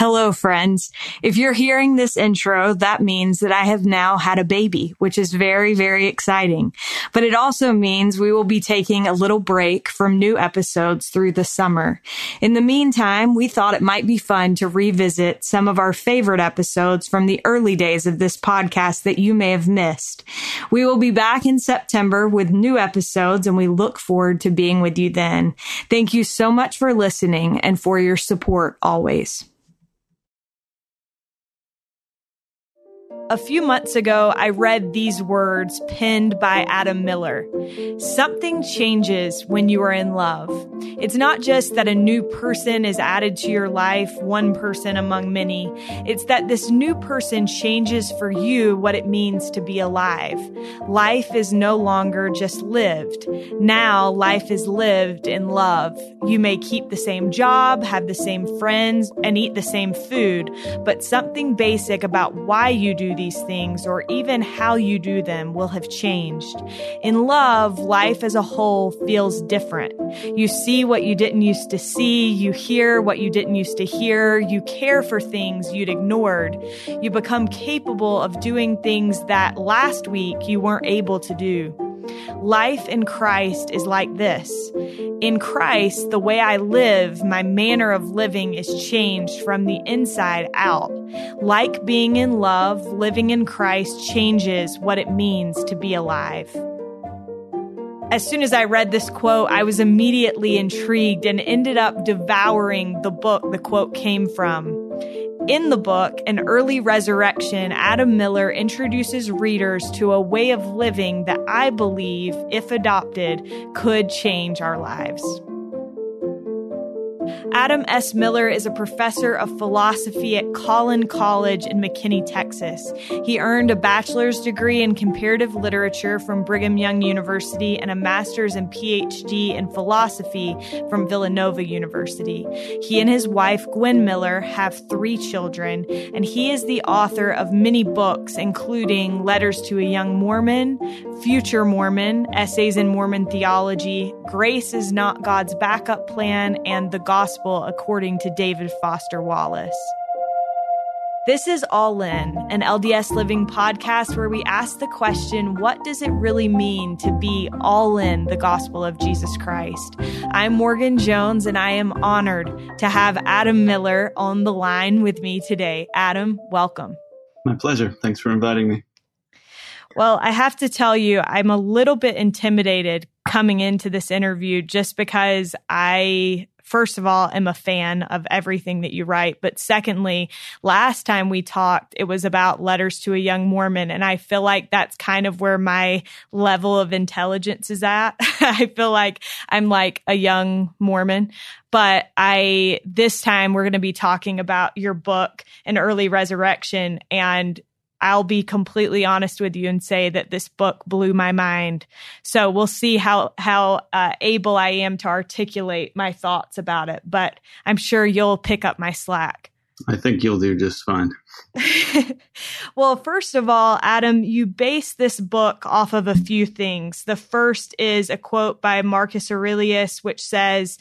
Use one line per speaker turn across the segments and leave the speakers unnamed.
Hello, friends. If you're hearing this intro, that means that I have now had a baby, which is very, very exciting. But it also means we will be taking a little break from new episodes through the summer. In the meantime, we thought it might be fun to revisit some of our favorite episodes from the early days of this podcast that you may have missed. We will be back in September with new episodes and we look forward to being with you then. Thank you so much for listening and for your support always. A few months ago, I read these words penned by Adam Miller. Something changes when you are in love. It's not just that a new person is added to your life, one person among many. It's that this new person changes for you what it means to be alive. Life is no longer just lived. Now life is lived in love. You may keep the same job, have the same friends, and eat the same food, but something basic about why you do these things or even how you do them will have changed. In love, life as a whole feels different. You see what you didn't used to see, you hear what you didn't used to hear, you care for things you'd ignored. You become capable of doing things that last week you weren't able to do. Life in Christ is like this. In Christ, the way I live, my manner of living is changed from the inside out. Like being in love, living in Christ changes what it means to be alive. As soon as I read this quote, I was immediately intrigued and ended up devouring the book the quote came from. In the book, An Early Resurrection, Adam Miller introduces readers to a way of living that I believe, if adopted, could change our lives. Adam S. Miller is a professor of philosophy at Collin College in McKinney, Texas. He earned a bachelor's degree in comparative literature from Brigham Young University and a master's and PhD in philosophy from Villanova University. He and his wife, Gwen Miller, have three children, and he is the author of many books, including Letters to a Young Mormon, Future Mormon, Essays in Mormon Theology, Grace is Not God's Backup Plan, and The Gospel According to David Foster Wallace. This is All In, an LDS Living podcast where we ask the question what does it really mean to be all in the gospel of Jesus Christ? I'm Morgan Jones, and I am honored to have Adam Miller on the line with me today. Adam, welcome.
My pleasure. Thanks for inviting me.
Well, I have to tell you, I'm a little bit intimidated coming into this interview just because I first of all, am a fan of everything that you write. But secondly, last time we talked, it was about letters to a young Mormon. And I feel like that's kind of where my level of intelligence is at. I feel like I'm like a young Mormon. But I, this time we're going to be talking about your book, An Early Resurrection. And I'll be completely honest with you and say that this book blew my mind. So we'll see how how uh, able I am to articulate my thoughts about it. But I'm sure you'll pick up my slack.
I think you'll do just fine.
well, first of all, Adam, you base this book off of a few things. The first is a quote by Marcus Aurelius, which says,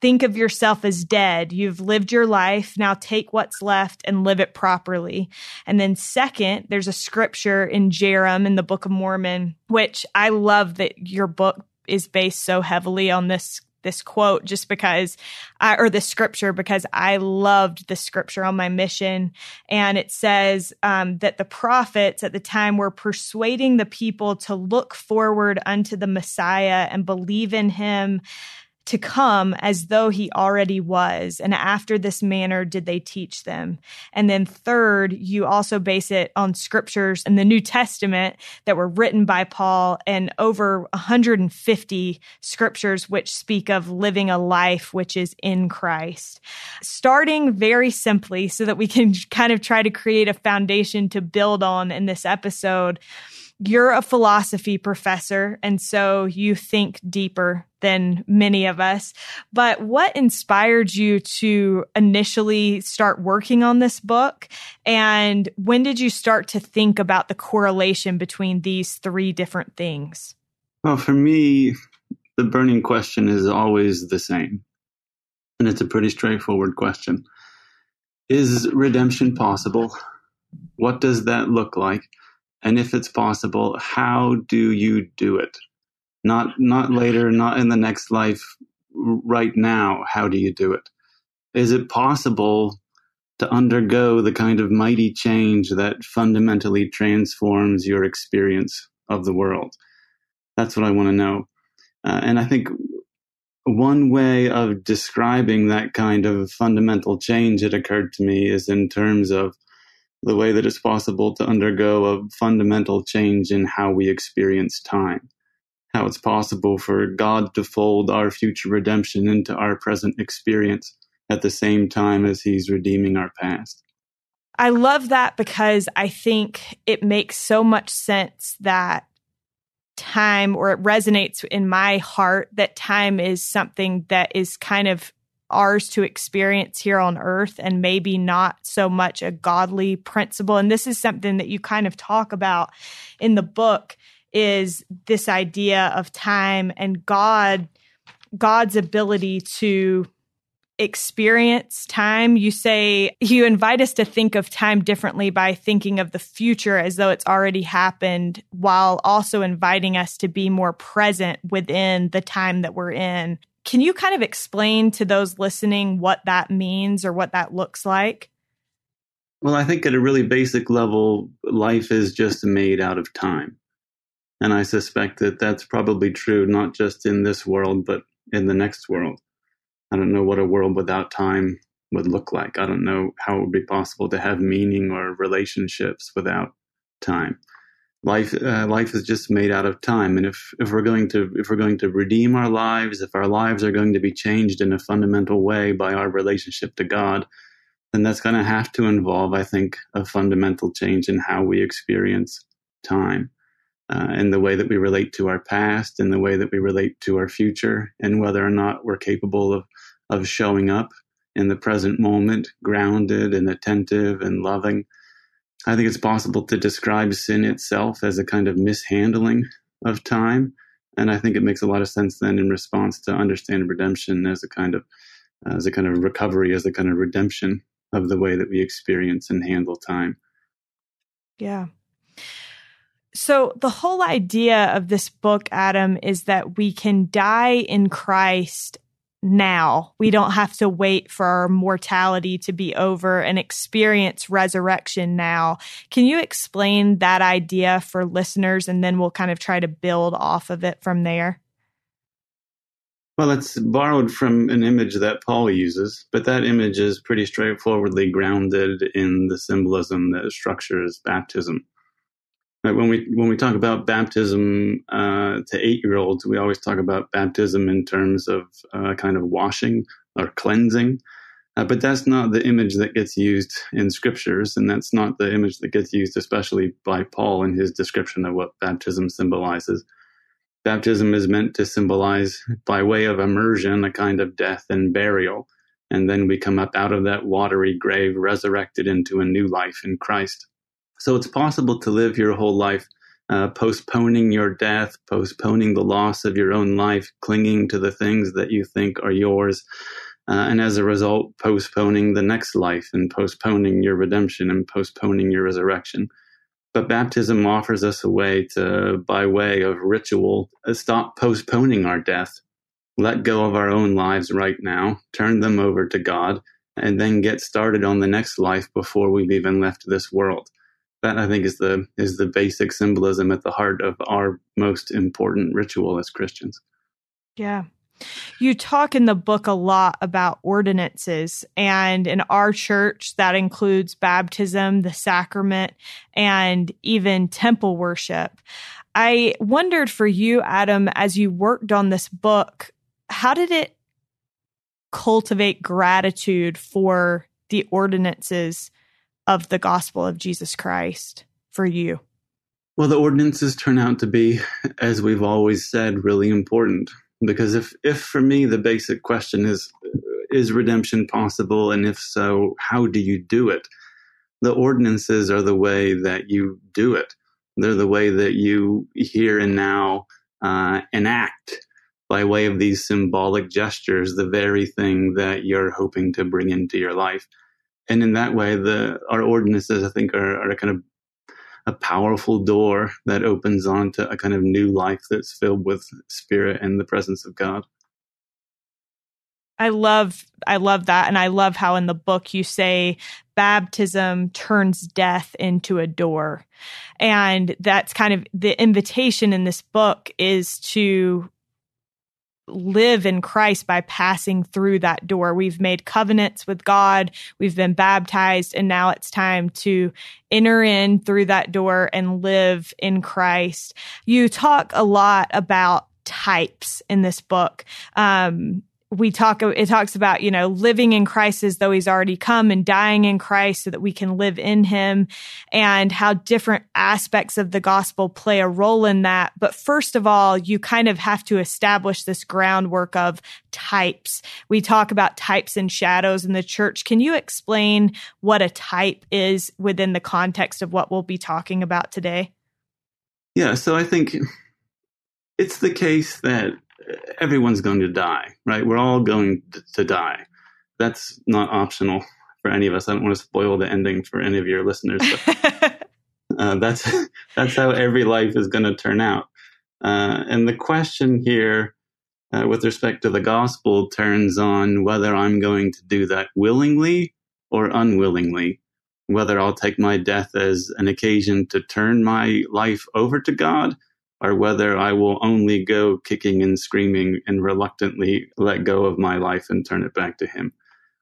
Think of yourself as dead. You've lived your life. Now take what's left and live it properly. And then second, there's a scripture in Jarom in the Book of Mormon, which I love that your book is based so heavily on this this quote just because I, or the scripture because I loved the scripture on my mission. And it says um, that the prophets at the time were persuading the people to look forward unto the Messiah and believe in him to come as though he already was. And after this manner did they teach them. And then third, you also base it on scriptures in the New Testament that were written by Paul and over 150 scriptures which speak of living a life which is in Christ. Starting very simply so that we can kind of try to create a foundation to build on in this episode you're a philosophy professor, and so you think deeper than many of us. But what inspired you to initially start working on this book? And when did you start to think about the correlation between these three different things?
Well, for me, the burning question is always the same. And it's a pretty straightforward question. Is redemption possible? What does that look like? And if it's possible, how do you do it? Not not later, not in the next life, right now. How do you do it? Is it possible to undergo the kind of mighty change that fundamentally transforms your experience of the world? That's what I want to know. Uh, and I think one way of describing that kind of fundamental change that occurred to me is in terms of the way that it's possible to undergo a fundamental change in how we experience time. How it's possible for God to fold our future redemption into our present experience at the same time as He's redeeming our past.
I love that because I think it makes so much sense that time, or it resonates in my heart that time is something that is kind of ours to experience here on earth and maybe not so much a godly principle. And this is something that you kind of talk about in the book is this idea of time and God God's ability to experience time. You say you invite us to think of time differently by thinking of the future as though it's already happened, while also inviting us to be more present within the time that we're in. Can you kind of explain to those listening what that means or what that looks like?
Well, I think at a really basic level, life is just made out of time. And I suspect that that's probably true, not just in this world, but in the next world. I don't know what a world without time would look like. I don't know how it would be possible to have meaning or relationships without time. Life, uh, life is just made out of time, and if if we're going to if we're going to redeem our lives, if our lives are going to be changed in a fundamental way by our relationship to God, then that's going to have to involve, I think, a fundamental change in how we experience time uh, in the way that we relate to our past, in the way that we relate to our future, and whether or not we're capable of, of showing up in the present moment, grounded and attentive and loving. I think it's possible to describe sin itself as a kind of mishandling of time. And I think it makes a lot of sense then in response to understand redemption as a kind of as a kind of recovery, as a kind of redemption of the way that we experience and handle time.
Yeah. So, the whole idea of this book, Adam, is that we can die in Christ now. We don't have to wait for our mortality to be over and experience resurrection now. Can you explain that idea for listeners and then we'll kind of try to build off of it from there?
Well, it's borrowed from an image that Paul uses, but that image is pretty straightforwardly grounded in the symbolism that structures baptism. When we when we talk about baptism uh, to eight year olds, we always talk about baptism in terms of uh, kind of washing or cleansing, uh, but that's not the image that gets used in scriptures, and that's not the image that gets used, especially by Paul in his description of what baptism symbolizes. Baptism is meant to symbolize, by way of immersion, a kind of death and burial, and then we come up out of that watery grave, resurrected into a new life in Christ. So it's possible to live your whole life uh, postponing your death, postponing the loss of your own life, clinging to the things that you think are yours. Uh, and as a result, postponing the next life and postponing your redemption and postponing your resurrection. But baptism offers us a way to, by way of ritual, uh, stop postponing our death, let go of our own lives right now, turn them over to God, and then get started on the next life before we've even left this world that I think is the is the basic symbolism at the heart of our most important ritual as Christians.
Yeah. You talk in the book a lot about ordinances, and in our church, that includes baptism, the sacrament, and even temple worship. I wondered for you, Adam, as you worked on this book, how did it cultivate gratitude for the ordinances of the gospel of Jesus Christ for you?
Well, the ordinances turn out to be, as we've always said, really important. Because if, if for me the basic question is, is redemption possible? And if so, how do you do it? The ordinances are the way that you do it. They're the way that you here and now uh, enact by way of these symbolic gestures the very thing that you're hoping to bring into your life. And in that way, the our ordinances, I think, are, are a kind of a powerful door that opens onto a kind of new life that's filled with spirit and the presence of God.
I love I love that and I love how in the book you say baptism turns death into a door. And that's kind of the invitation in this book is to live in Christ by passing through that door. We've made covenants with God, we've been baptized, and now it's time to enter in through that door and live in Christ. You talk a lot about types in this book. Um, we talk it talks about you know living in christ as though he's already come and dying in christ so that we can live in him and how different aspects of the gospel play a role in that. But first of all you kind of have to establish this groundwork of types. We talk about types and shadows in the church. Can you explain what a type is within the context of what we'll be talking about today?
Yeah so i think it's the case that everyone's going to die, right? We're all going to die. That's not optional for any of us. I don't want to spoil the ending for any of your listeners, but uh, that's that's how every life is going to turn out. Uh, and the question here, uh, with respect to the gospel, turns on whether I'm going to do that willingly or unwillingly. Whether I'll take my death as an occasion to turn my life over to God, or whether I will only go kicking and screaming and reluctantly let go of my life and turn it back to Him.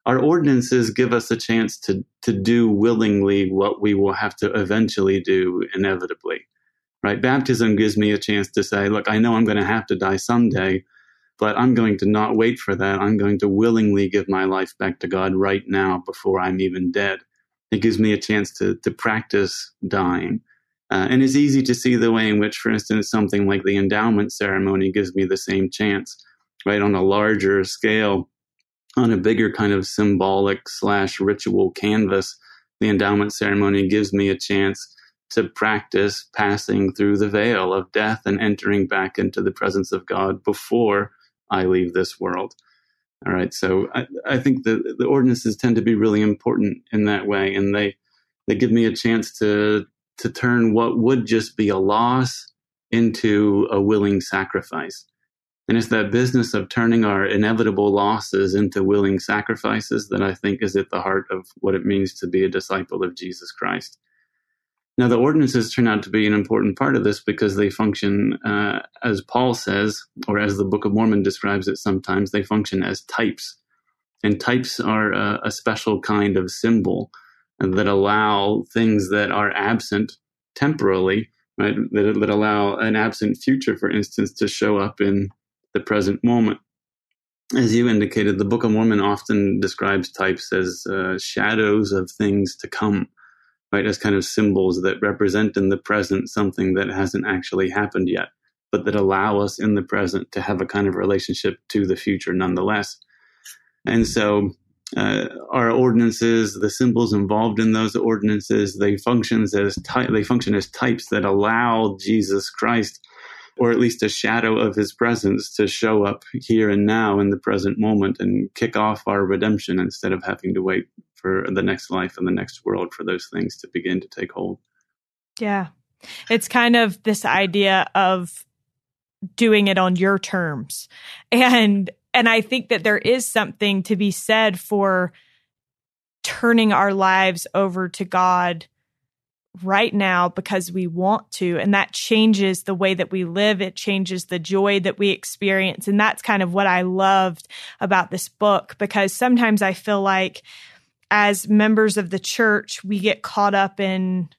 Our ordinances give us a chance to, to do willingly what we will have to eventually do inevitably. Right? Baptism gives me a chance to say, look, I know I'm going to have to die someday, but I'm going to not wait for that. I'm going to willingly give my life back to God right now before I'm even dead. It gives me a chance to, to practice dying uh, and it's easy to see the way in which, for instance, something like the endowment ceremony gives me the same chance, right? On a larger scale, on a bigger kind of symbolic slash ritual canvas, the endowment ceremony gives me a chance to practice passing through the veil of death and entering back into the presence of God before I leave this world. All right. So I, I think the, the ordinances tend to be really important in that way. And they, they give me a chance to to turn what would just be a loss into a willing sacrifice. And it's that business of turning our inevitable losses into willing sacrifices that I think is at the heart of what it means to be a disciple of Jesus Christ. Now, the ordinances turn out to be an important part of this because they function, uh, as Paul says, or as the Book of Mormon describes it sometimes, they function as types. And types are a, a special kind of symbol that allow things that are absent temporally, right? That, that allow an absent future, for instance, to show up in the present moment. As you indicated, the Book of Mormon often describes types as uh, shadows of things to come, right? As kind of symbols that represent in the present something that hasn't actually happened yet, but that allow us in the present to have a kind of relationship to the future nonetheless. And so uh, our ordinances, the symbols involved in those ordinances, they functions as ty- they function as types that allow Jesus Christ, or at least a shadow of His presence, to show up here and now in the present moment and kick off our redemption instead of having to wait for the next life and the next world for those things to begin to take hold.
Yeah, it's kind of this idea of doing it on your terms and and I think that there is something to be said for turning our lives over to God right now because we want to. And that changes the way that we live. It changes the joy that we experience. And that's kind of what I loved about this book because sometimes I feel like as members of the church, we get caught up in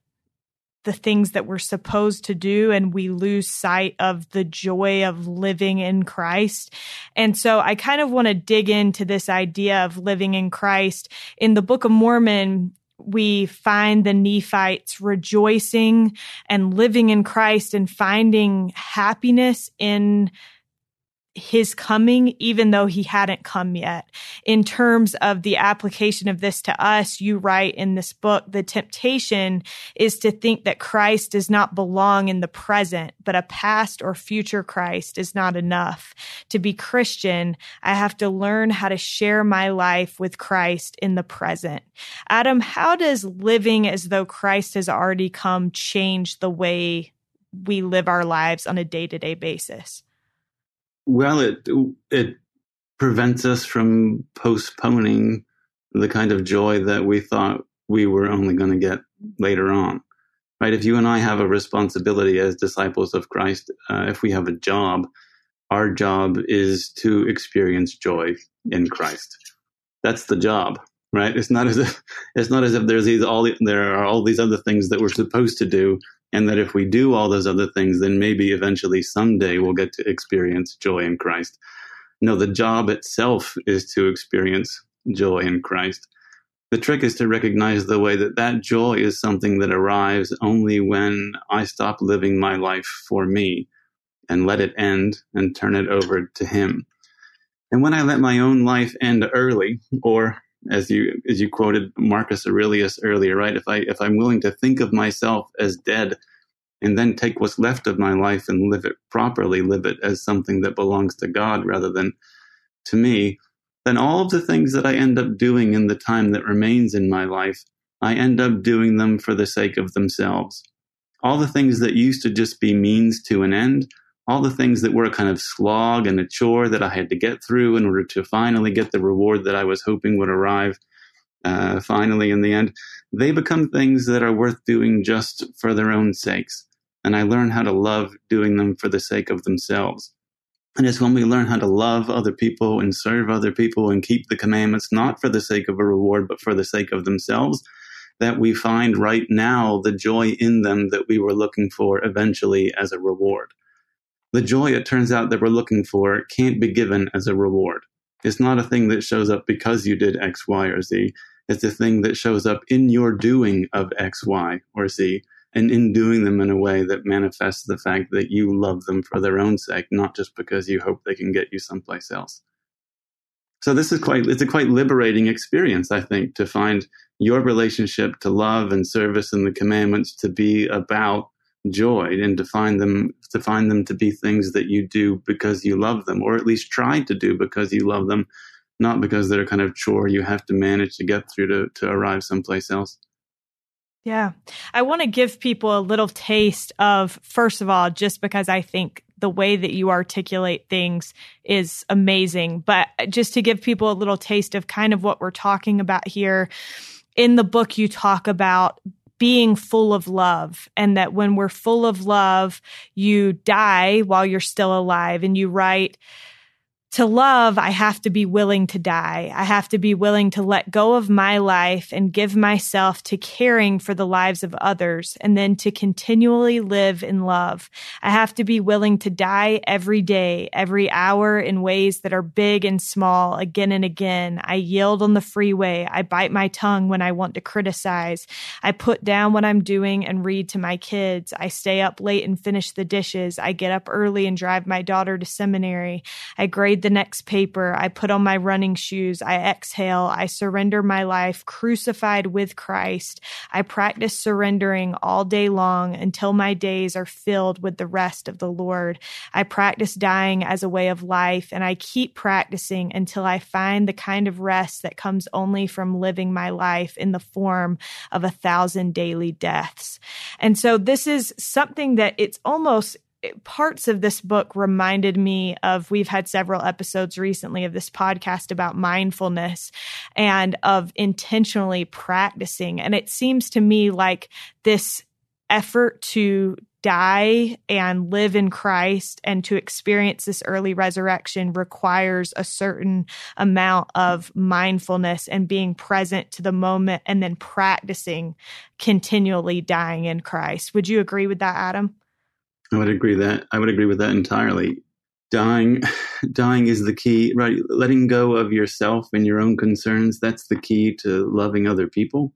the things that we're supposed to do and we lose sight of the joy of living in Christ. And so I kind of want to dig into this idea of living in Christ. In the Book of Mormon, we find the Nephites rejoicing and living in Christ and finding happiness in his coming, even though he hadn't come yet. In terms of the application of this to us, you write in this book, the temptation is to think that Christ does not belong in the present, but a past or future Christ is not enough. To be Christian, I have to learn how to share my life with Christ in the present. Adam, how does living as though Christ has already come change the way we live our lives on a day to day basis?
Well, it it prevents us from postponing the kind of joy that we thought we were only going to get later on. Right? If you and I have a responsibility as disciples of Christ, uh, if we have a job, our job is to experience joy in Christ. That's the job, right? It's not as if it's not as if there's these all there are all these other things that we're supposed to do and that if we do all those other things, then maybe eventually someday we'll get to experience joy in Christ. No, the job itself is to experience joy in Christ. The trick is to recognize the way that that joy is something that arrives only when I stop living my life for me and let it end and turn it over to Him. And when I let my own life end early, or as you as you quoted Marcus Aurelius earlier, right? If I if I'm willing to think of myself as dead and then take what's left of my life and live it properly, live it as something that belongs to God rather than to me, then all of the things that I end up doing in the time that remains in my life, I end up doing them for the sake of themselves. All the things that used to just be means to an end, all the things that were a kind of slog and a chore that I had to get through in order to finally get the reward that I was hoping would arrive uh, finally in the end, they become things that are worth doing just for their own sakes. And I learn how to love doing them for the sake of themselves. And it's when we learn how to love other people and serve other people and keep the commandments, not for the sake of a reward, but for the sake of themselves, that we find right now the joy in them that we were looking for eventually as a reward the joy it turns out that we're looking for can't be given as a reward. It's not a thing that shows up because you did X, Y, or Z. It's a thing that shows up in your doing of X, Y, or Z, and in doing them in a way that manifests the fact that you love them for their own sake, not just because you hope they can get you someplace else. So this is quite it's a quite liberating experience, I think, to find your relationship to love and service and the commandments to be about joy and to find them to find them to be things that you do because you love them or at least try to do because you love them not because they're kind of chore you have to manage to get through to, to arrive someplace else.
Yeah. I want to give people a little taste of first of all just because i think the way that you articulate things is amazing but just to give people a little taste of kind of what we're talking about here. In the book you talk about being full of love and that when we're full of love, you die while you're still alive. And you write, to love, I have to be willing to die. I have to be willing to let go of my life and give myself to caring for the lives of others and then to continually live in love. I have to be willing to die every day, every hour in ways that are big and small again and again. I yield on the freeway. I bite my tongue when I want to criticize. I put down what I'm doing and read to my kids. I stay up late and finish the dishes. I get up early and drive my daughter to seminary. I grade the next paper. I put on my running shoes. I exhale. I surrender my life crucified with Christ. I practice surrendering all day long until my days are filled with the rest of the Lord. I practice dying as a way of life and I keep practicing until I find the kind of rest that comes only from living my life in the form of a thousand daily deaths. And so this is something that it's almost parts of this book reminded me of we've had several episodes recently of this podcast about mindfulness and of intentionally practicing and it seems to me like this effort to die and live in Christ and to experience this early resurrection requires a certain amount of mindfulness and being present to the moment and then practicing continually dying in Christ. Would you agree with that, Adam?
I would agree that I would agree with that entirely. Dying, dying is the key, right? Letting go of yourself and your own concerns. That's the key to loving other people.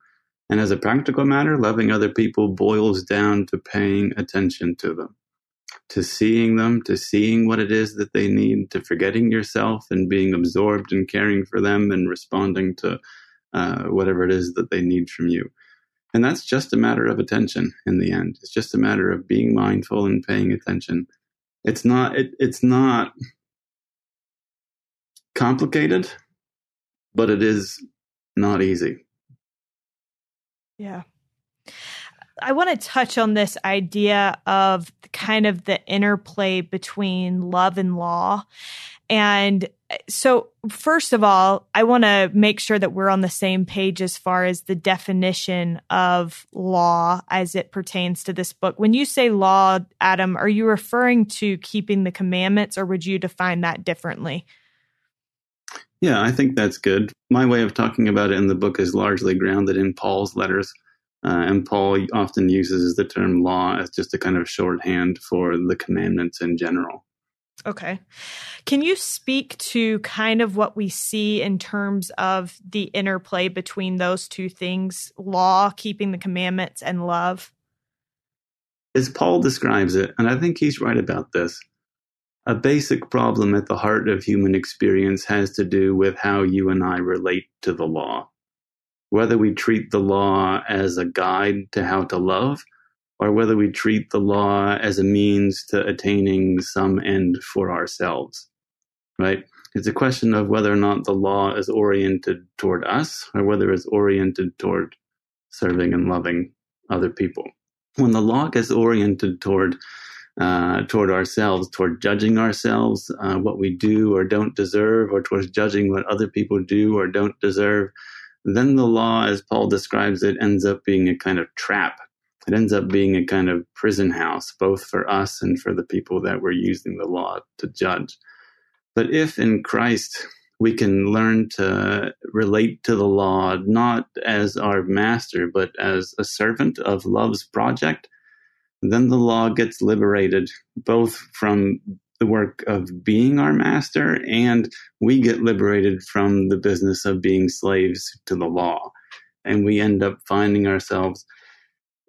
And as a practical matter, loving other people boils down to paying attention to them, to seeing them, to seeing what it is that they need, to forgetting yourself and being absorbed in caring for them and responding to uh, whatever it is that they need from you. And that's just a matter of attention in the end. It's just a matter of being mindful and paying attention. It's not, it, it's not complicated, but it is not easy.
Yeah. I want to touch on this idea of kind of the interplay between love and law. And so, first of all, I want to make sure that we're on the same page as far as the definition of law as it pertains to this book. When you say law, Adam, are you referring to keeping the commandments or would you define that differently?
Yeah, I think that's good. My way of talking about it in the book is largely grounded in Paul's letters. Uh, and Paul often uses the term law as just a kind of shorthand for the commandments in general.
Okay. Can you speak to kind of what we see in terms of the interplay between those two things law, keeping the commandments, and love?
As Paul describes it, and I think he's right about this, a basic problem at the heart of human experience has to do with how you and I relate to the law. Whether we treat the law as a guide to how to love or whether we treat the law as a means to attaining some end for ourselves, right? It's a question of whether or not the law is oriented toward us or whether it's oriented toward serving and loving other people. When the law is oriented toward uh, toward ourselves, toward judging ourselves, uh, what we do or don't deserve, or towards judging what other people do or don't deserve, then the law, as Paul describes it, ends up being a kind of trap it ends up being a kind of prison house, both for us and for the people that we're using the law to judge. But if in Christ we can learn to relate to the law not as our master, but as a servant of love's project, then the law gets liberated both from the work of being our master and we get liberated from the business of being slaves to the law. And we end up finding ourselves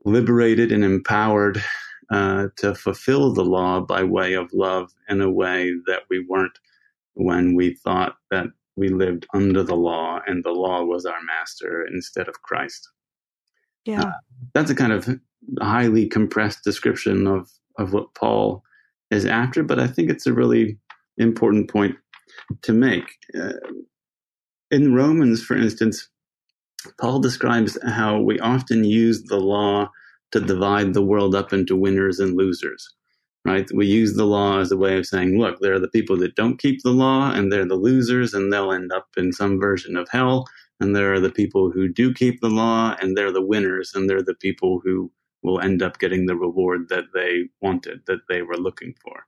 liberated and empowered uh, to fulfill the law by way of love in a way that we weren't when we thought that we lived under the law and the law was our master instead of Christ.
Yeah. Uh,
that's a kind of highly compressed description of, of what Paul is after, but I think it's a really important point to make. Uh, in Romans, for instance, Paul describes how we often use the law to divide the world up into winners and losers, right? We use the law as a way of saying, look, there are the people that don't keep the law and they're the losers and they'll end up in some version of hell. And there are the people who do keep the law and they're the winners and they're the people who will end up getting the reward that they wanted, that they were looking for.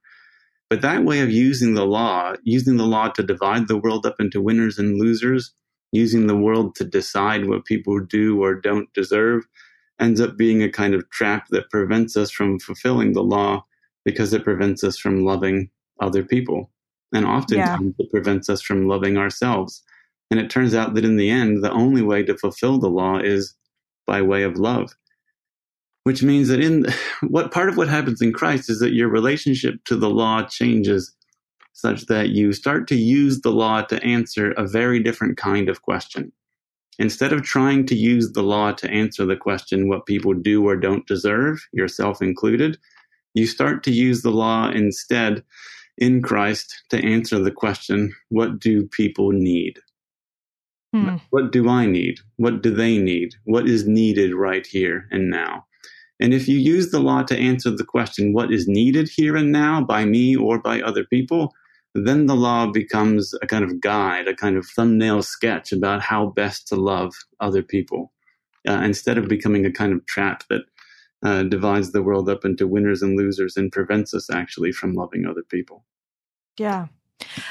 But that way of using the law, using the law to divide the world up into winners and losers, using the world to decide what people do or don't deserve ends up being a kind of trap that prevents us from fulfilling the law because it prevents us from loving other people. And oftentimes yeah. it prevents us from loving ourselves. And it turns out that in the end, the only way to fulfill the law is by way of love. Which means that in what part of what happens in Christ is that your relationship to the law changes such that you start to use the law to answer a very different kind of question. Instead of trying to use the law to answer the question what people do or don't deserve, yourself included, you start to use the law instead in Christ to answer the question what do people need? Hmm. What do I need? What do they need? What is needed right here and now? And if you use the law to answer the question, what is needed here and now by me or by other people, then the law becomes a kind of guide, a kind of thumbnail sketch about how best to love other people, uh, instead of becoming a kind of trap that uh, divides the world up into winners and losers and prevents us actually from loving other people.
Yeah.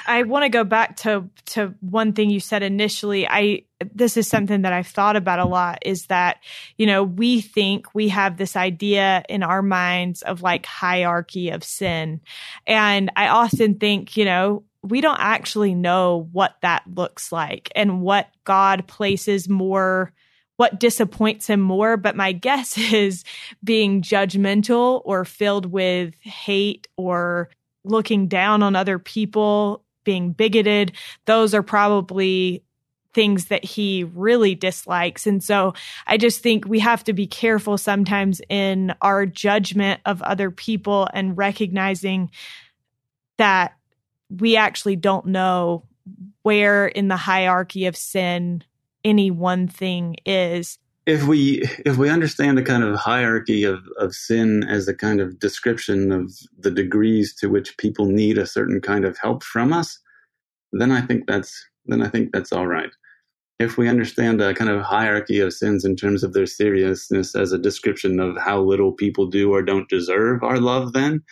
I want to go back to to one thing you said initially. I this is something that I've thought about a lot is that, you know, we think we have this idea in our minds of like hierarchy of sin. And I often think, you know, we don't actually know what that looks like and what God places more what disappoints him more. But my guess is being judgmental or filled with hate or looking down on other people, being bigoted. Those are probably things that he really dislikes. And so I just think we have to be careful sometimes in our judgment of other people and recognizing that we actually don't know where in the hierarchy of sin any one thing is
if we if we understand the kind of hierarchy of, of sin as a kind of description of the degrees to which people need a certain kind of help from us then i think that's then i think that's all right. If we understand a kind of hierarchy of sins in terms of their seriousness as a description of how little people do or don't deserve our love then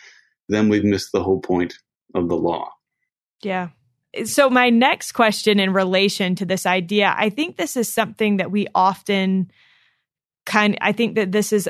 then we've missed the whole point of the law.
Yeah so my next question in relation to this idea, I think this is something that we often kind I think that this is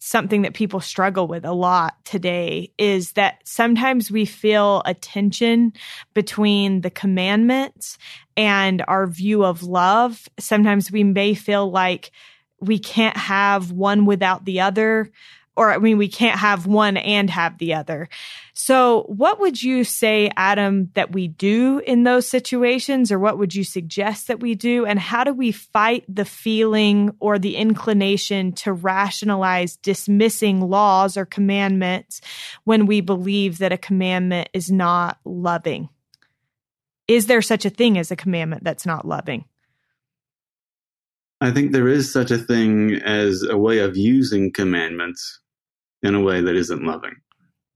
something that people struggle with a lot today is that sometimes we feel a tension between the commandments and our view of love. Sometimes we may feel like we can't have one without the other or I mean, we can't have one and have the other. So, what would you say, Adam, that we do in those situations, or what would you suggest that we do? And how do we fight the feeling or the inclination to rationalize dismissing laws or commandments when we believe that a commandment is not loving? Is there such a thing as a commandment that's not loving?
I think there is such a thing as a way of using commandments in a way that isn't loving.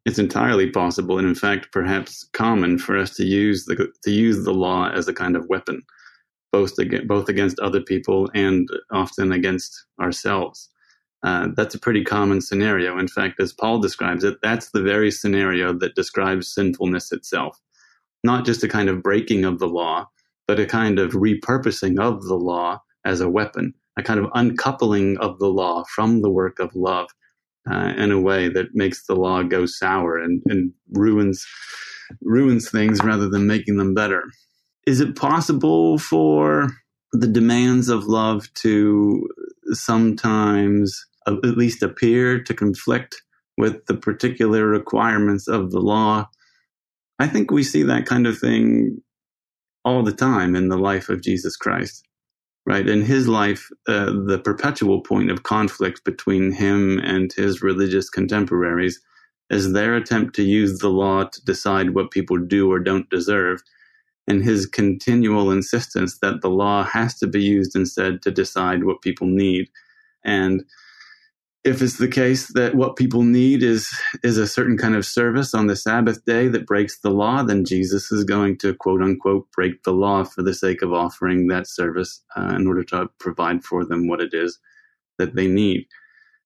It's entirely possible, and in fact, perhaps common for us to use the to use the law as a kind of weapon, both against, both against other people and often against ourselves. Uh, that's a pretty common scenario. In fact, as Paul describes it, that's the very scenario that describes sinfulness itself. Not just a kind of breaking of the law, but a kind of repurposing of the law as a weapon, a kind of uncoupling of the law from the work of love uh, in a way that makes the law go sour and, and ruins ruins things rather than making them better. Is it possible for the demands of love to sometimes at least appear to conflict with the particular requirements of the law? I think we see that kind of thing all the time in the life of Jesus Christ right? In his life, uh, the perpetual point of conflict between him and his religious contemporaries is their attempt to use the law to decide what people do or don't deserve, and his continual insistence that the law has to be used instead to decide what people need. And if it's the case that what people need is is a certain kind of service on the Sabbath day that breaks the law, then Jesus is going to quote unquote break the law for the sake of offering that service uh, in order to provide for them what it is that they need.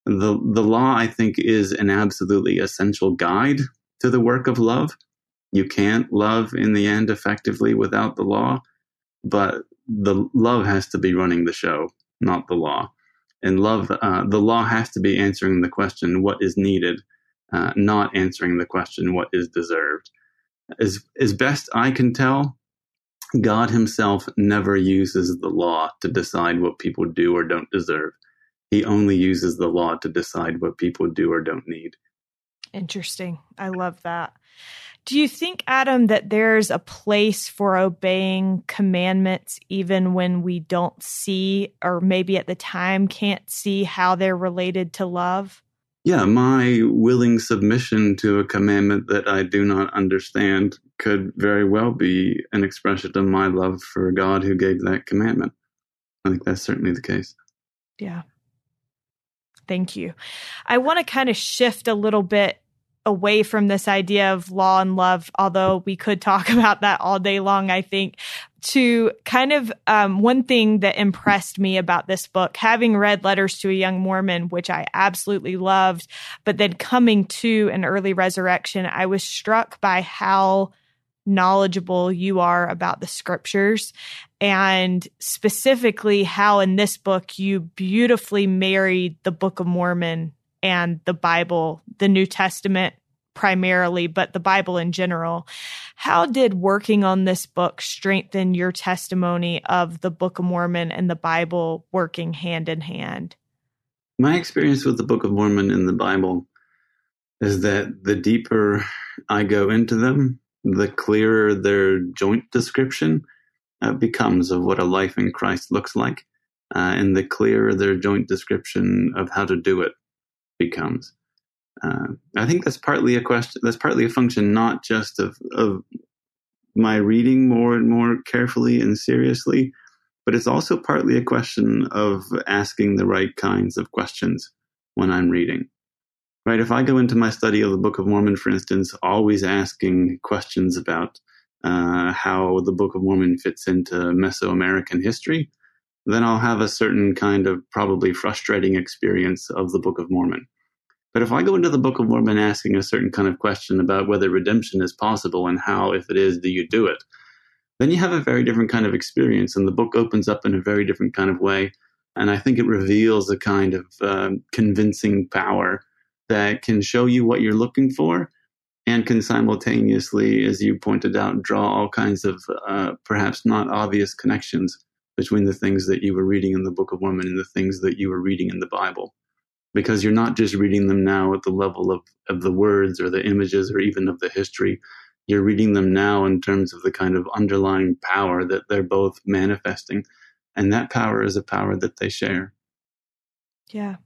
The the law, I think, is an absolutely essential guide to the work of love. You can't love in the end effectively without the law, but the love has to be running the show, not the law in love, uh, the law has to be answering the question, what is needed, uh, not answering the question, what is deserved. As, as best I can tell, God himself never uses the law to decide what people do or don't deserve. He only uses the law to decide what people do or don't need.
Interesting. I love that. Do you think, Adam, that there's a place for obeying commandments even when we don't see, or maybe at the time can't see how they're related to love?
Yeah, my willing submission to a commandment that I do not understand could very well be an expression of my love for God who gave that commandment. I think that's certainly the case.
Yeah. Thank you. I want to kind of shift a little bit away from this idea of law and love, although we could talk about that all day long, I think, to kind of um, one thing that impressed me about this book, having read Letters to a Young Mormon, which I absolutely loved, but then coming to an early resurrection, I was struck by how knowledgeable you are about the scriptures and specifically how in this book you beautifully married the Book of Mormon and the Bible, the New Testament primarily, but the Bible in general. How did working on this book strengthen your testimony of the Book of Mormon and the Bible working hand in hand?
My experience with the Book of Mormon and the Bible is that the deeper I go into them, the clearer their joint description uh, becomes of what a life in Christ looks like, uh, and the clearer their joint description of how to do it becomes. Uh, I think that's partly a question. That's partly a function not just of of my reading more and more carefully and seriously, but it's also partly a question of asking the right kinds of questions when I'm reading. Right? If I go into my study of the Book of Mormon, for instance, always asking questions about uh, how the Book of Mormon fits into Mesoamerican history, then I'll have a certain kind of probably frustrating experience of the Book of Mormon. But if I go into the Book of Mormon asking a certain kind of question about whether redemption is possible and how, if it is, do you do it, then you have a very different kind of experience. And the book opens up in a very different kind of way. And I think it reveals a kind of um, convincing power that can show you what you're looking for and can simultaneously, as you pointed out, draw all kinds of uh, perhaps not obvious connections between the things that you were reading in the Book of Mormon and the things that you were reading in the Bible. Because you're not just reading them now at the level of, of the words or the images or even of the history, you're reading them now in terms of the kind of underlying power that they're both manifesting. And that power is a power that they share.
Yeah.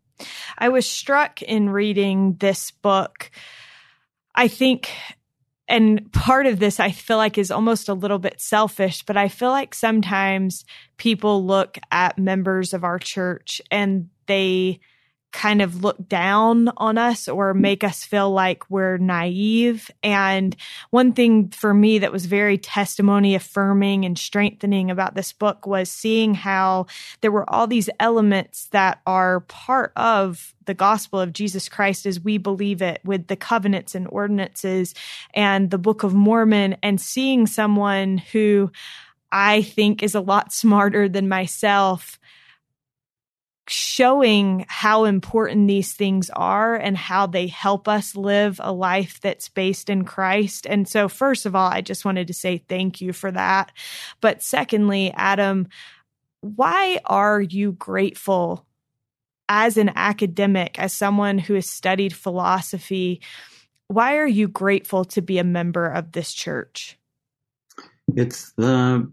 I was struck in reading this book. I think, and part of this I feel like is almost a little bit selfish, but I feel like sometimes people look at members of our church and they kind of look down on us or make us feel like we're naive. And one thing for me that was very testimony affirming and strengthening about this book was seeing how there were all these elements that are part of the gospel of Jesus Christ as we believe it with the covenants and ordinances and the Book of Mormon and seeing someone who I think is a lot smarter than myself showing how important these things are and how they help us live a life that's based in Christ. And so, first of all, I just wanted to say thank you for that. But secondly, Adam, why are you grateful as an academic, as someone who has studied philosophy? Why are you grateful to be a member of this church?
It's the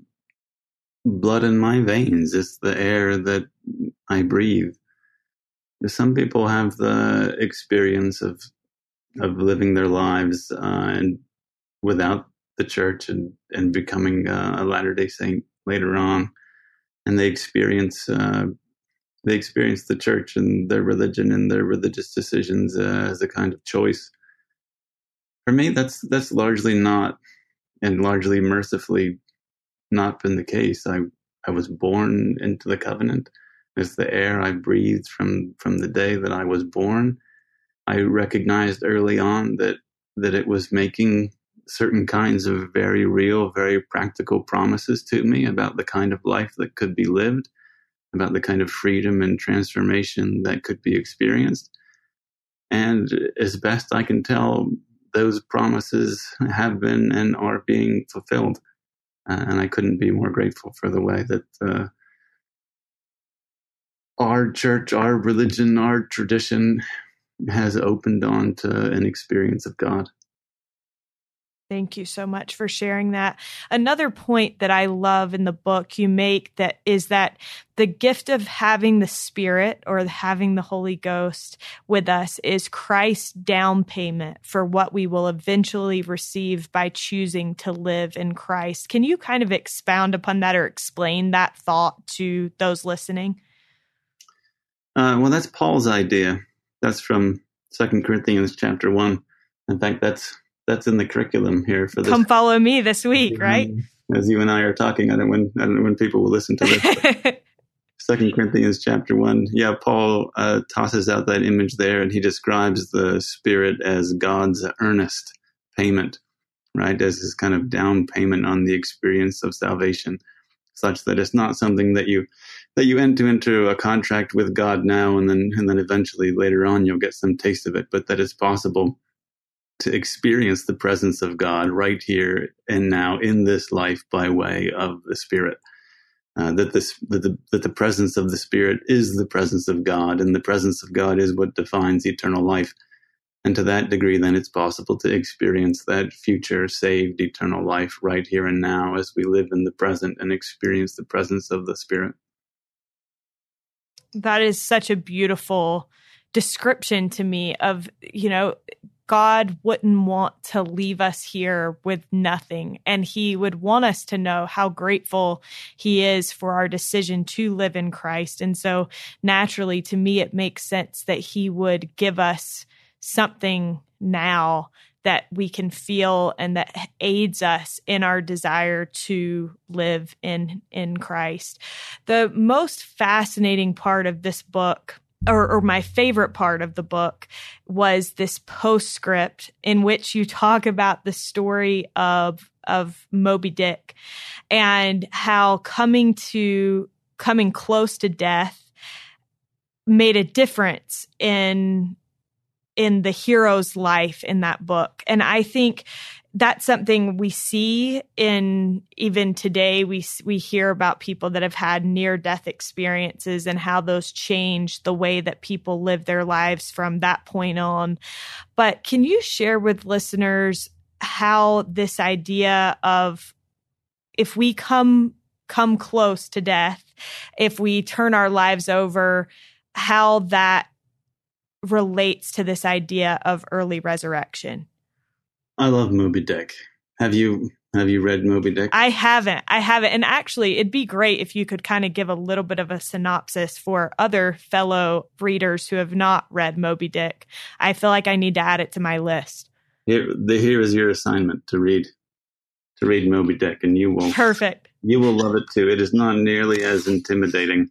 blood in my veins. It's the air that I breathe. Some people have the experience of of living their lives uh, and without the church and and becoming a Latter Day Saint later on, and they experience uh, they experience the church and their religion and their religious decisions uh, as a kind of choice. For me, that's that's largely not, and largely mercifully not been the case. I I was born into the covenant. It's the air I breathed from from the day that I was born. I recognized early on that that it was making certain kinds of very real, very practical promises to me about the kind of life that could be lived, about the kind of freedom and transformation that could be experienced. And as best I can tell, those promises have been and are being fulfilled. Uh, and I couldn't be more grateful for the way that uh, our church, our religion, our tradition has opened on to an experience of God.
Thank you so much for sharing that. Another point that I love in the book you make that is that the gift of having the Spirit or having the Holy Ghost with us is Christ's down payment for what we will eventually receive by choosing to live in Christ. Can you kind of expound upon that or explain that thought to those listening?
Uh, well, that's Paul's idea. That's from Second Corinthians chapter one. In fact, that's that's in the curriculum here for this.
Come follow me this week, right?
As you and I are talking, I don't when I don't know when people will listen to this. Second Corinthians chapter one, yeah, Paul uh, tosses out that image there, and he describes the Spirit as God's earnest payment, right, as his kind of down payment on the experience of salvation, such that it's not something that you that you enter into a contract with God now, and then and then eventually later on you'll get some taste of it, but that it's possible to experience the presence of God right here and now in this life by way of the Spirit. Uh, that this that the, that the presence of the Spirit is the presence of God, and the presence of God is what defines eternal life. And to that degree, then it's possible to experience that future saved eternal life right here and now as we live in the present and experience the presence of the Spirit.
That is such a beautiful description to me of, you know, God wouldn't want to leave us here with nothing. And He would want us to know how grateful He is for our decision to live in Christ. And so, naturally, to me, it makes sense that He would give us something now that we can feel and that aids us in our desire to live in in Christ. The most fascinating part of this book or, or, my favorite part of the book was this postscript in which you talk about the story of of Moby Dick and how coming to coming close to death made a difference in in the hero's life in that book. And I think that's something we see in even today. We we hear about people that have had near death experiences and how those change the way that people live their lives from that point on. But can you share with listeners how this idea of if we come come close to death if we turn our lives over how that relates to this idea of early resurrection
I love Moby Dick. Have you have you read Moby Dick?
I haven't. I haven't. And actually, it'd be great if you could kind of give a little bit of a synopsis for other fellow readers who have not read Moby Dick. I feel like I need to add it to my list.
Here, the, here is your assignment to read to read Moby Dick, and you will
perfect.
You will love it too. It is not nearly as intimidating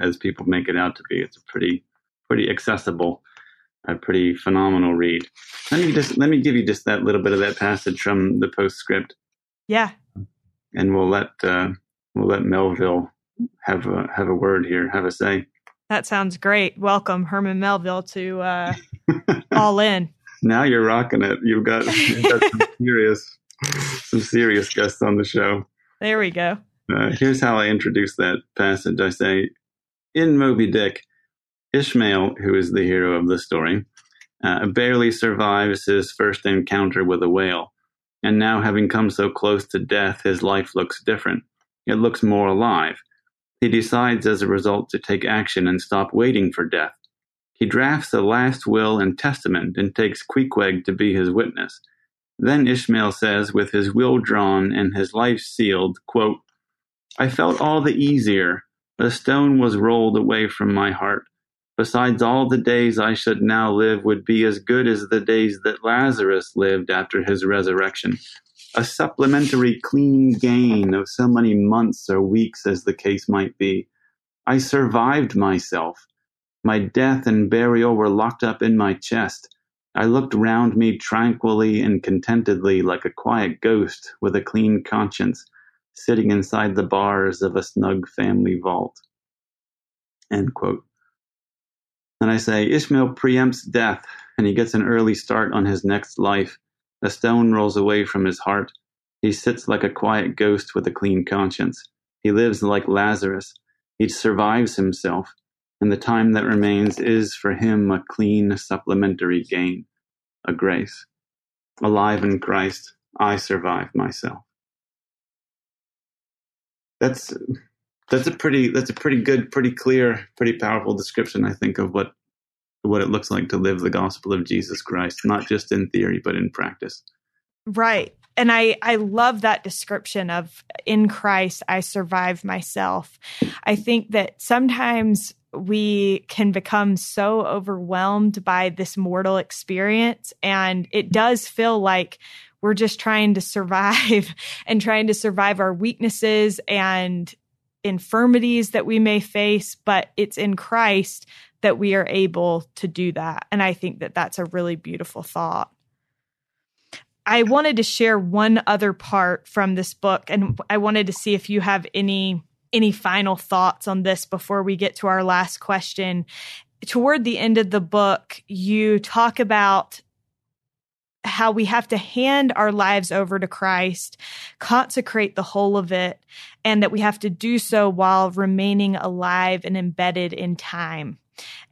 as people make it out to be. It's pretty pretty accessible a pretty phenomenal read. Let me just let me give you just that little bit of that passage from the postscript.
Yeah.
And we'll let uh, we'll let Melville have a have a word here, have a say.
That sounds great. Welcome, Herman Melville, to uh, All In.
Now you're rocking it. You've got, you've got some serious some serious guests on the show.
There we go.
Uh, here's how I introduce that passage. I say, in Moby Dick, Ishmael, who is the hero of the story, uh, barely survives his first encounter with a whale. And now, having come so close to death, his life looks different. It looks more alive. He decides as a result to take action and stop waiting for death. He drafts a last will and testament and takes Queequeg to be his witness. Then Ishmael says, with his will drawn and his life sealed, quote, I felt all the easier. A stone was rolled away from my heart. Besides, all the days I should now live would be as good as the days that Lazarus lived after his resurrection. A supplementary clean gain of so many months or weeks as the case might be. I survived myself. My death and burial were locked up in my chest. I looked round me tranquilly and contentedly like a quiet ghost with a clean conscience, sitting inside the bars of a snug family vault. End quote. And I say, Ishmael preempts death, and he gets an early start on his next life. A stone rolls away from his heart. He sits like a quiet ghost with a clean conscience. He lives like Lazarus. He survives himself, and the time that remains is for him a clean supplementary gain, a grace. Alive in Christ, I survive myself. That's that's a pretty that's a pretty good, pretty clear, pretty powerful description, I think, of what what it looks like to live the gospel of Jesus Christ, not just in theory but in practice.
Right. And I I love that description of in Christ I survive myself. I think that sometimes we can become so overwhelmed by this mortal experience and it does feel like we're just trying to survive and trying to survive our weaknesses and infirmities that we may face, but it's in Christ that we are able to do that. And I think that that's a really beautiful thought. I wanted to share one other part from this book and I wanted to see if you have any any final thoughts on this before we get to our last question. Toward the end of the book, you talk about how we have to hand our lives over to Christ, consecrate the whole of it, and that we have to do so while remaining alive and embedded in time.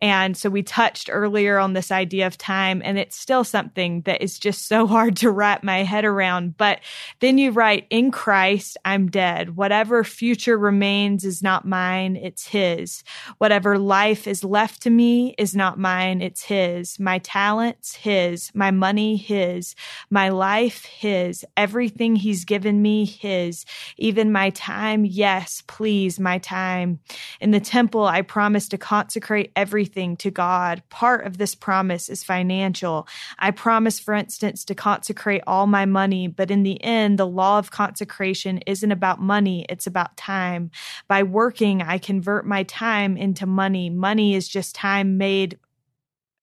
And so we touched earlier on this idea of time, and it's still something that is just so hard to wrap my head around. But then you write, In Christ, I'm dead. Whatever future remains is not mine, it's His. Whatever life is left to me is not mine, it's His. My talents, His. My money, His. My life, His. Everything He's given me, His. Even my time, yes, please, my time. In the temple, I promise to consecrate everything to God. Part of this promise is financial. I promise, for instance, to consecrate all my money, but in the end, the law of consecration isn't about money, it's about time. By working, I convert my time into money. Money is just time made.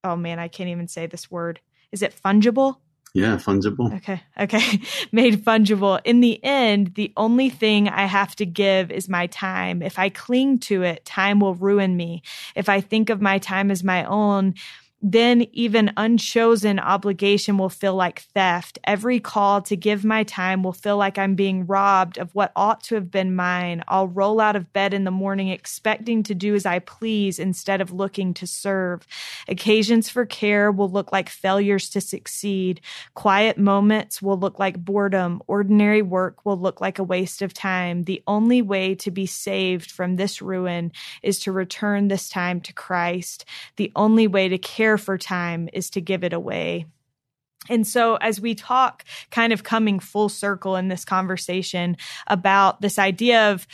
Oh man, I can't even say this word. Is it fungible?
Yeah, fungible.
Okay. Okay. Made fungible. In the end, the only thing I have to give is my time. If I cling to it, time will ruin me. If I think of my time as my own, then even unchosen obligation will feel like theft. Every call to give my time will feel like I'm being robbed of what ought to have been mine. I'll roll out of bed in the morning expecting to do as I please instead of looking to serve. Occasions for care will look like failures to succeed. Quiet moments will look like boredom. Ordinary work will look like a waste of time. The only way to be saved from this ruin is to return this time to Christ. The only way to care care for time is to give it away. And so, as we talk, kind of coming full circle in this conversation about this idea of,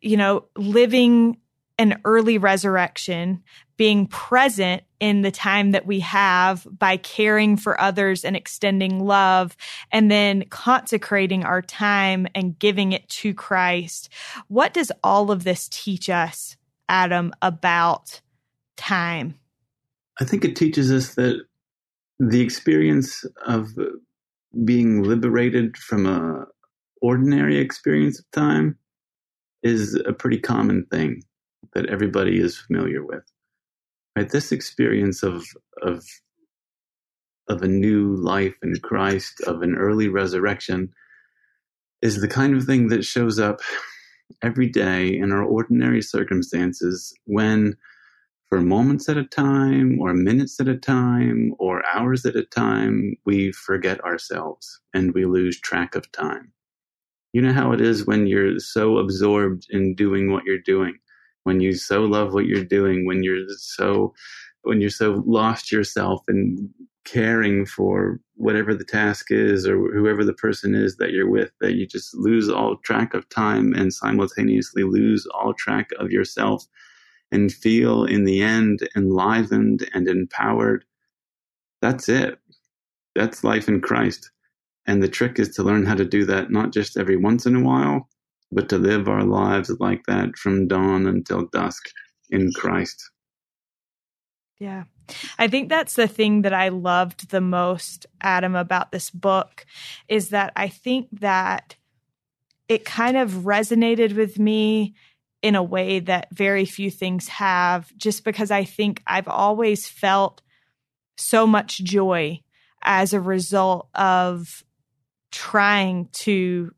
you know, living an early resurrection, being present in the time that we have by caring for others and extending love, and then consecrating our time and giving it to Christ. What does all of this teach us, Adam, about time?
I think it teaches us that the experience of being liberated from a ordinary experience of time is a pretty common thing that everybody is familiar with. Right? This experience of of of a new life in Christ, of an early resurrection, is the kind of thing that shows up every day in our ordinary circumstances when for moments at a time or minutes at a time or hours at a time, we forget ourselves and we lose track of time. You know how it is when you're so absorbed in doing what you're doing, when you so love what you're doing, when you're so when you're so lost yourself in caring for whatever the task is or whoever the person is that you're with that you just lose all track of time and simultaneously lose all track of yourself and feel in the end enlivened and empowered. That's it. That's life in Christ. And the trick is to learn how to do that not just every once in a while, but to live our lives like that from dawn until dusk in Christ.
Yeah. I think that's the thing that I loved the most, Adam, about this book is that I think that it kind of resonated with me in a way that very few things have, just because I think I've always felt so much joy as a result of trying to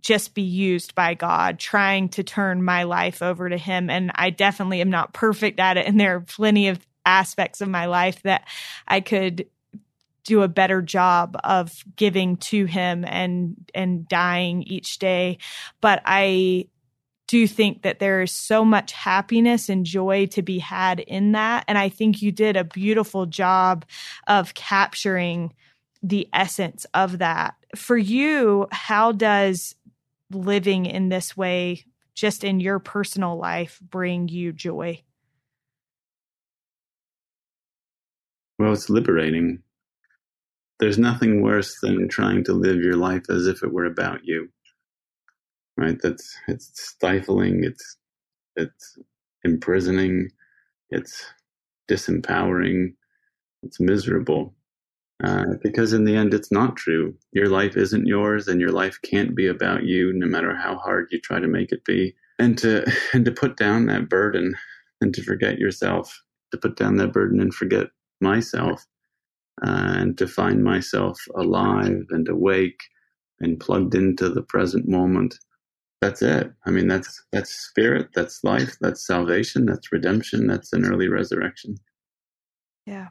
just be used by God, trying to turn my life over to Him. And I definitely am not perfect at it. And there are plenty of aspects of my life that I could do a better job of giving to him and and dying each day but i do you think that there is so much happiness and joy to be had in that. And I think you did a beautiful job of capturing the essence of that. For you, how does living in this way, just in your personal life, bring you joy?
Well, it's liberating. There's nothing worse than trying to live your life as if it were about you right? That's it's stifling. It's it's imprisoning. It's disempowering. It's miserable. Uh, because in the end, it's not true. Your life isn't yours, and your life can't be about you, no matter how hard you try to make it be. And to and to put down that burden, and to forget yourself, to put down that burden and forget myself, uh, and to find myself alive and awake and plugged into the present moment. That's it. I mean, that's that's spirit, that's life, that's salvation, that's redemption, that's an early resurrection.
Yeah.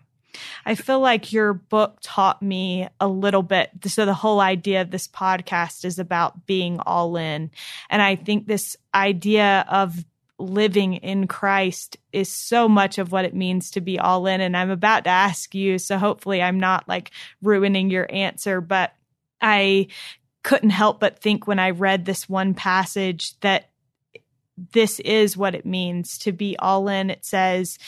I feel like your book taught me a little bit. So, the whole idea of this podcast is about being all in. And I think this idea of living in Christ is so much of what it means to be all in. And I'm about to ask you, so hopefully I'm not like ruining your answer, but I couldn't help but think when I read this one passage that this is what it means to be all in. It says,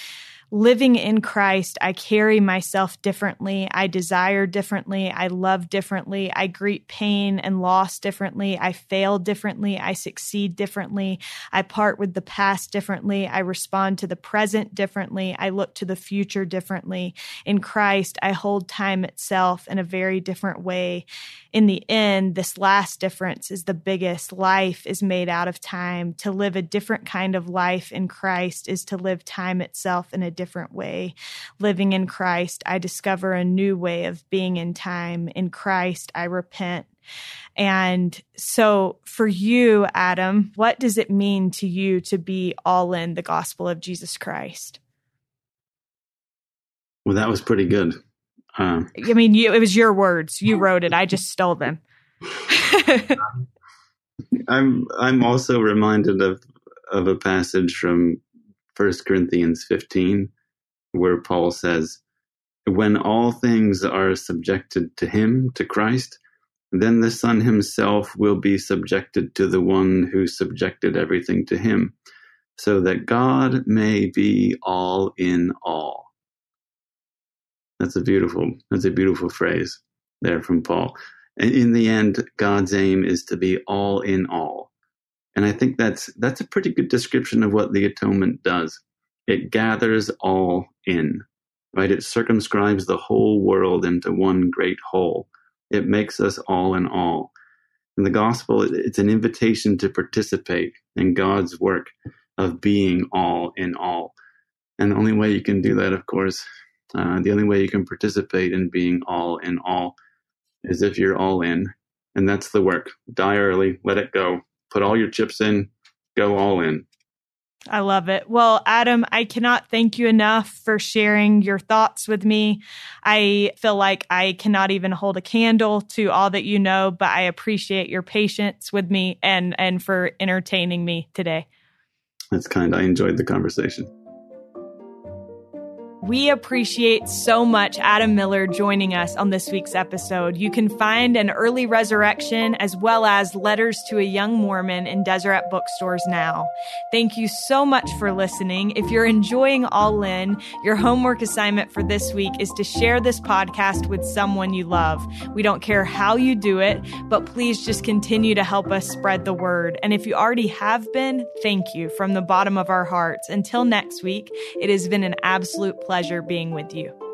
living in Christ, I carry myself differently. I desire differently. I love differently. I greet pain and loss differently. I fail differently. I succeed differently. I part with the past differently. I respond to the present differently. I look to the future differently. In Christ, I hold time itself in a very different way. In the end, this last difference is the biggest. Life is made out of time. To live a different kind of life in Christ is to live time itself in a different way. Living in Christ, I discover a new way of being in time. In Christ, I repent. And so for you, Adam, what does it mean to you to be all in the gospel of Jesus Christ?
Well, that was pretty good.
Um, I mean, you, it was your words. You wrote it. I just stole them.
I'm I'm also reminded of of a passage from First Corinthians 15 where Paul says, When all things are subjected to him, to Christ, then the Son himself will be subjected to the one who subjected everything to him, so that God may be all in all. That's a beautiful, that's a beautiful phrase there from Paul. And in the end, God's aim is to be all in all. And I think that's that's a pretty good description of what the atonement does. It gathers all in, right? It circumscribes the whole world into one great whole. It makes us all in all. And the gospel, it's an invitation to participate in God's work of being all in all. And the only way you can do that, of course, uh, the only way you can participate in being all in all is if you're all in. And that's the work. Die early, let it go. Put all your chips in, go all in.
I love it. Well, Adam, I cannot thank you enough for sharing your thoughts with me. I feel like I cannot even hold a candle to all that you know, but I appreciate your patience with me and and for entertaining me today.
That's kind. I enjoyed the conversation.
We appreciate so much Adam Miller joining us on this week's episode. You can find an early resurrection as well as letters to a young Mormon in Deseret bookstores now. Thank you so much for listening. If you're enjoying All In, your homework assignment for this week is to share this podcast with someone you love. We don't care how you do it, but please just continue to help us spread the word. And if you already have been, thank you from the bottom of our hearts. Until next week, it has been an absolute pleasure pleasure being with you.